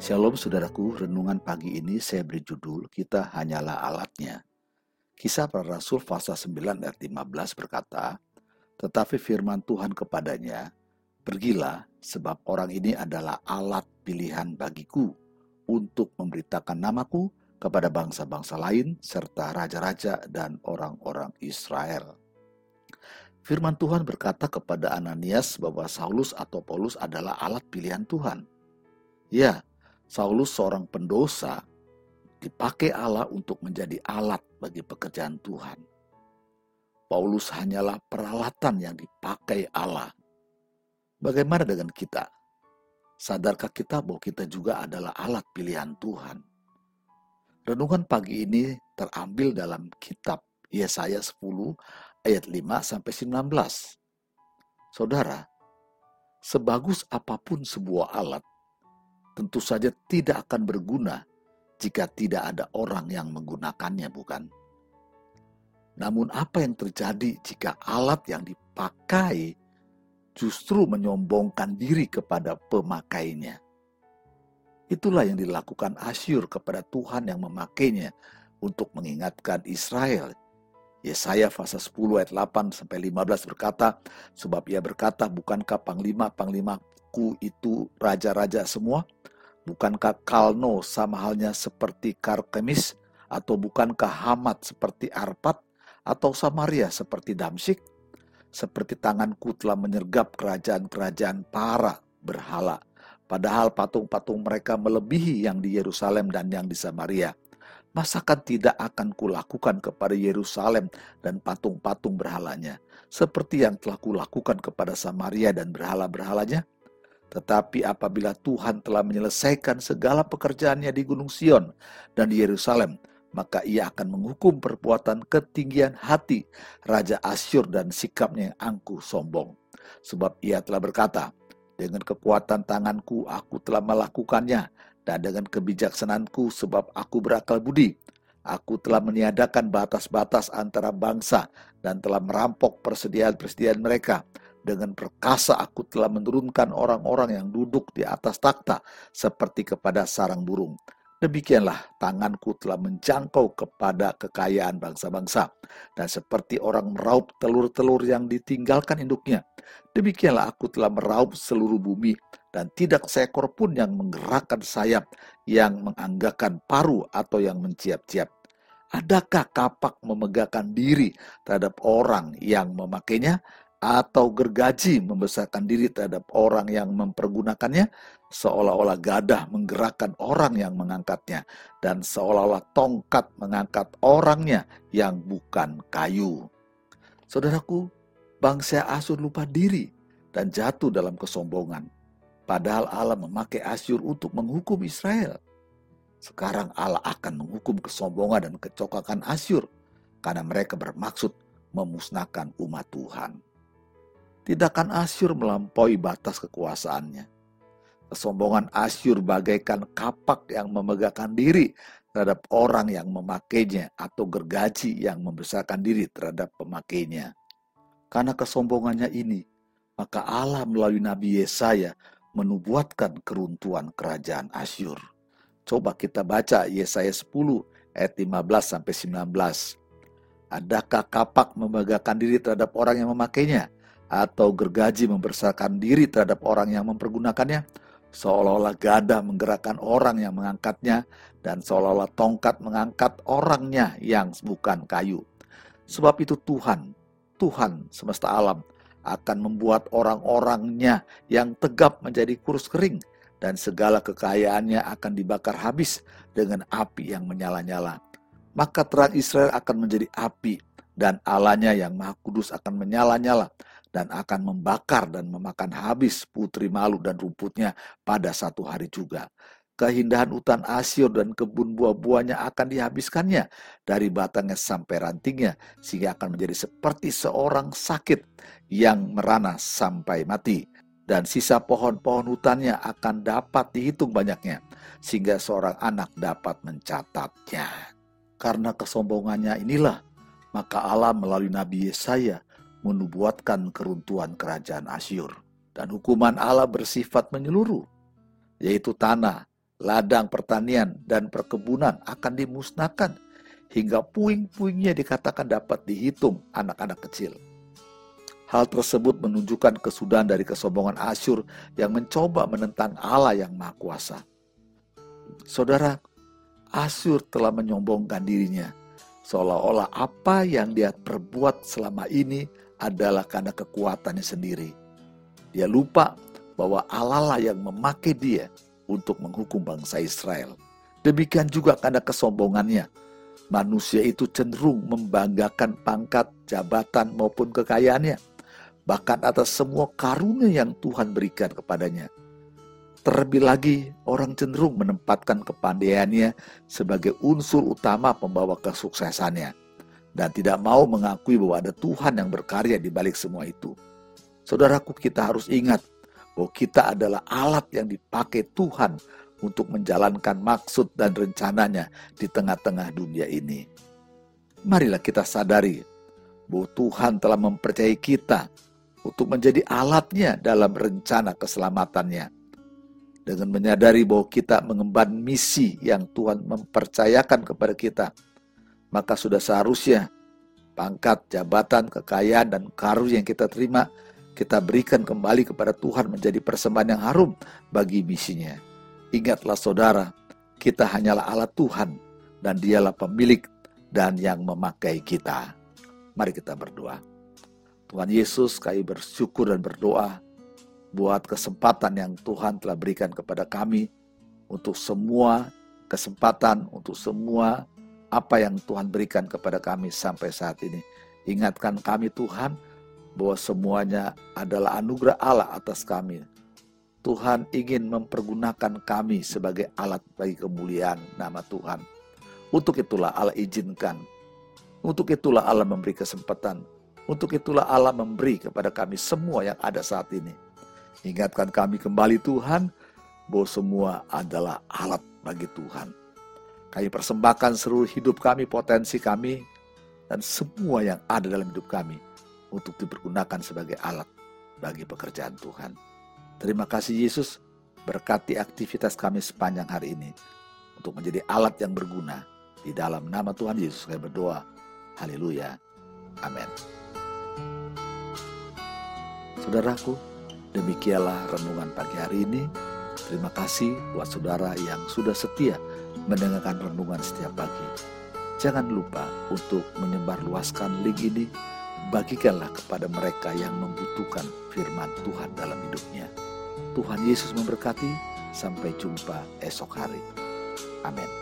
Shalom saudaraku, renungan pagi ini saya beri judul Kita Hanyalah Alatnya. Kisah para Rasul pasal 9 ayat 15 berkata, Tetapi firman Tuhan kepadanya, Pergilah sebab orang ini adalah alat pilihan bagiku untuk memberitakan namaku kepada bangsa-bangsa lain serta raja-raja dan orang-orang Israel. Firman Tuhan berkata kepada Ananias bahwa Saulus atau Paulus adalah alat pilihan Tuhan. Ya, Saulus seorang pendosa dipakai Allah untuk menjadi alat bagi pekerjaan Tuhan. Paulus hanyalah peralatan yang dipakai Allah. Bagaimana dengan kita? Sadarkah kita bahwa kita juga adalah alat pilihan Tuhan? Renungan pagi ini terambil dalam kitab Yesaya 10 ayat 5 sampai 19. Saudara, sebagus apa pun sebuah alat, tentu saja tidak akan berguna jika tidak ada orang yang menggunakannya, bukan? Namun, apa yang terjadi jika alat yang dipakai justru menyombongkan diri kepada pemakainya? Itulah yang dilakukan Asyur kepada Tuhan yang memakainya untuk mengingatkan Israel. Yesaya pasal 10 ayat 8 sampai 15 berkata, sebab ia berkata, bukankah panglima-panglimaku itu raja-raja semua? Bukankah Kalno sama halnya seperti Karkemis? Atau bukankah Hamat seperti Arpat? Atau Samaria seperti Damsik? Seperti tanganku telah menyergap kerajaan-kerajaan para berhala. Padahal patung-patung mereka melebihi yang di Yerusalem dan yang di Samaria. Masakan tidak akan kulakukan kepada Yerusalem dan patung-patung berhalanya, seperti yang telah kulakukan kepada Samaria dan berhala-berhalanya? Tetapi apabila Tuhan telah menyelesaikan segala pekerjaannya di Gunung Sion dan di Yerusalem, maka ia akan menghukum perbuatan ketinggian hati Raja Asyur dan sikapnya yang angkuh sombong. Sebab ia telah berkata, dengan kekuatan tanganku aku telah melakukannya, dan dengan kebijaksanaanku sebab aku berakal budi. Aku telah meniadakan batas-batas antara bangsa dan telah merampok persediaan-persediaan mereka dengan perkasa aku telah menurunkan orang-orang yang duduk di atas takhta seperti kepada sarang burung. Demikianlah tanganku telah menjangkau kepada kekayaan bangsa-bangsa. Dan seperti orang meraup telur-telur yang ditinggalkan induknya. Demikianlah aku telah meraup seluruh bumi. Dan tidak seekor pun yang menggerakkan sayap, yang menganggakan paru atau yang menciap-ciap. Adakah kapak memegahkan diri terhadap orang yang memakainya? Atau gergaji membesarkan diri terhadap orang yang mempergunakannya, seolah-olah gadah menggerakkan orang yang mengangkatnya, dan seolah-olah tongkat mengangkat orangnya yang bukan kayu. Saudaraku, bangsa Asyur lupa diri dan jatuh dalam kesombongan. Padahal Allah memakai Asyur untuk menghukum Israel. Sekarang Allah akan menghukum kesombongan dan kecokakan Asyur karena mereka bermaksud memusnahkan umat Tuhan. Tidak akan Asyur melampaui batas kekuasaannya. Kesombongan Asyur bagaikan kapak yang memegahkan diri terhadap orang yang memakainya atau gergaji yang membesarkan diri terhadap pemakainya. Karena kesombongannya ini, maka Allah melalui Nabi Yesaya menubuatkan keruntuhan kerajaan Asyur. Coba kita baca Yesaya 10 ayat 15 sampai 19. Adakah kapak memegahkan diri terhadap orang yang memakainya? Atau gergaji membesarkan diri terhadap orang yang mempergunakannya, seolah-olah gada menggerakkan orang yang mengangkatnya, dan seolah-olah tongkat mengangkat orangnya yang bukan kayu. Sebab itu Tuhan, Tuhan semesta alam, akan membuat orang-orangnya yang tegap menjadi kurus kering, dan segala kekayaannya akan dibakar habis dengan api yang menyala-nyala. Maka terang Israel akan menjadi api, dan Allahnya yang maha kudus akan menyala-nyala dan akan membakar dan memakan habis putri malu dan rumputnya pada satu hari juga. Keindahan hutan Asyur dan kebun buah-buahnya akan dihabiskannya dari batangnya sampai rantingnya sehingga akan menjadi seperti seorang sakit yang merana sampai mati. Dan sisa pohon-pohon hutannya akan dapat dihitung banyaknya sehingga seorang anak dapat mencatatnya. Karena kesombongannya inilah maka Allah melalui Nabi Yesaya menubuatkan keruntuhan kerajaan Asyur. Dan hukuman Allah bersifat menyeluruh, yaitu tanah, ladang pertanian dan perkebunan akan dimusnahkan hingga puing-puingnya dikatakan dapat dihitung anak-anak kecil. Hal tersebut menunjukkan kesudahan dari kesombongan Asyur yang mencoba menentang Allah yang Maha Kuasa. Saudara, Asyur telah menyombongkan dirinya, seolah-olah apa yang dia perbuat selama ini adalah karena kekuatannya sendiri. Dia lupa bahwa Allah lah yang memakai dia untuk menghukum bangsa Israel. Demikian juga karena kesombongannya, manusia itu cenderung membanggakan pangkat, jabatan maupun kekayaannya bahkan atas semua karunia yang Tuhan berikan kepadanya. Terlebih lagi, orang cenderung menempatkan kepandaiannya sebagai unsur utama pembawa kesuksesannya dan tidak mau mengakui bahwa ada Tuhan yang berkarya di balik semua itu. Saudaraku, kita harus ingat bahwa kita adalah alat yang dipakai Tuhan untuk menjalankan maksud dan rencananya di tengah-tengah dunia ini. Marilah kita sadari bahwa Tuhan telah mempercayai kita untuk menjadi alatnya dalam rencana keselamatannya. Dengan menyadari bahwa kita mengemban misi yang Tuhan mempercayakan kepada kita, maka sudah seharusnya pangkat, jabatan, kekayaan, dan karunia yang kita terima, kita berikan kembali kepada Tuhan menjadi persembahan yang harum bagi misinya. Ingatlah saudara, kita hanyalah alat Tuhan dan dialah pemilik dan yang memakai kita. Mari kita berdoa. Tuhan Yesus, kami bersyukur dan berdoa buat kesempatan yang Tuhan telah berikan kepada kami untuk semua kesempatan, untuk semua apa yang Tuhan berikan kepada kami sampai saat ini. Ingatkan kami Tuhan bahwa semuanya adalah anugerah Allah atas kami. Tuhan ingin mempergunakan kami sebagai alat bagi kemuliaan nama Tuhan. Untuk itulah Allah izinkan. Untuk itulah Allah memberi kesempatan untuk itulah Allah memberi kepada kami semua yang ada saat ini. Ingatkan kami kembali Tuhan, bahwa semua adalah alat bagi Tuhan. Kami persembahkan seluruh hidup kami, potensi kami, dan semua yang ada dalam hidup kami untuk dipergunakan sebagai alat bagi pekerjaan Tuhan. Terima kasih Yesus, berkati aktivitas kami sepanjang hari ini untuk menjadi alat yang berguna. Di dalam nama Tuhan Yesus kami berdoa. Haleluya. Amin. Saudaraku, demikianlah renungan pagi hari ini. Terima kasih buat saudara yang sudah setia mendengarkan renungan setiap pagi. Jangan lupa untuk menyebarluaskan link ini. Bagikanlah kepada mereka yang membutuhkan firman Tuhan dalam hidupnya. Tuhan Yesus memberkati. Sampai jumpa esok hari. Amin.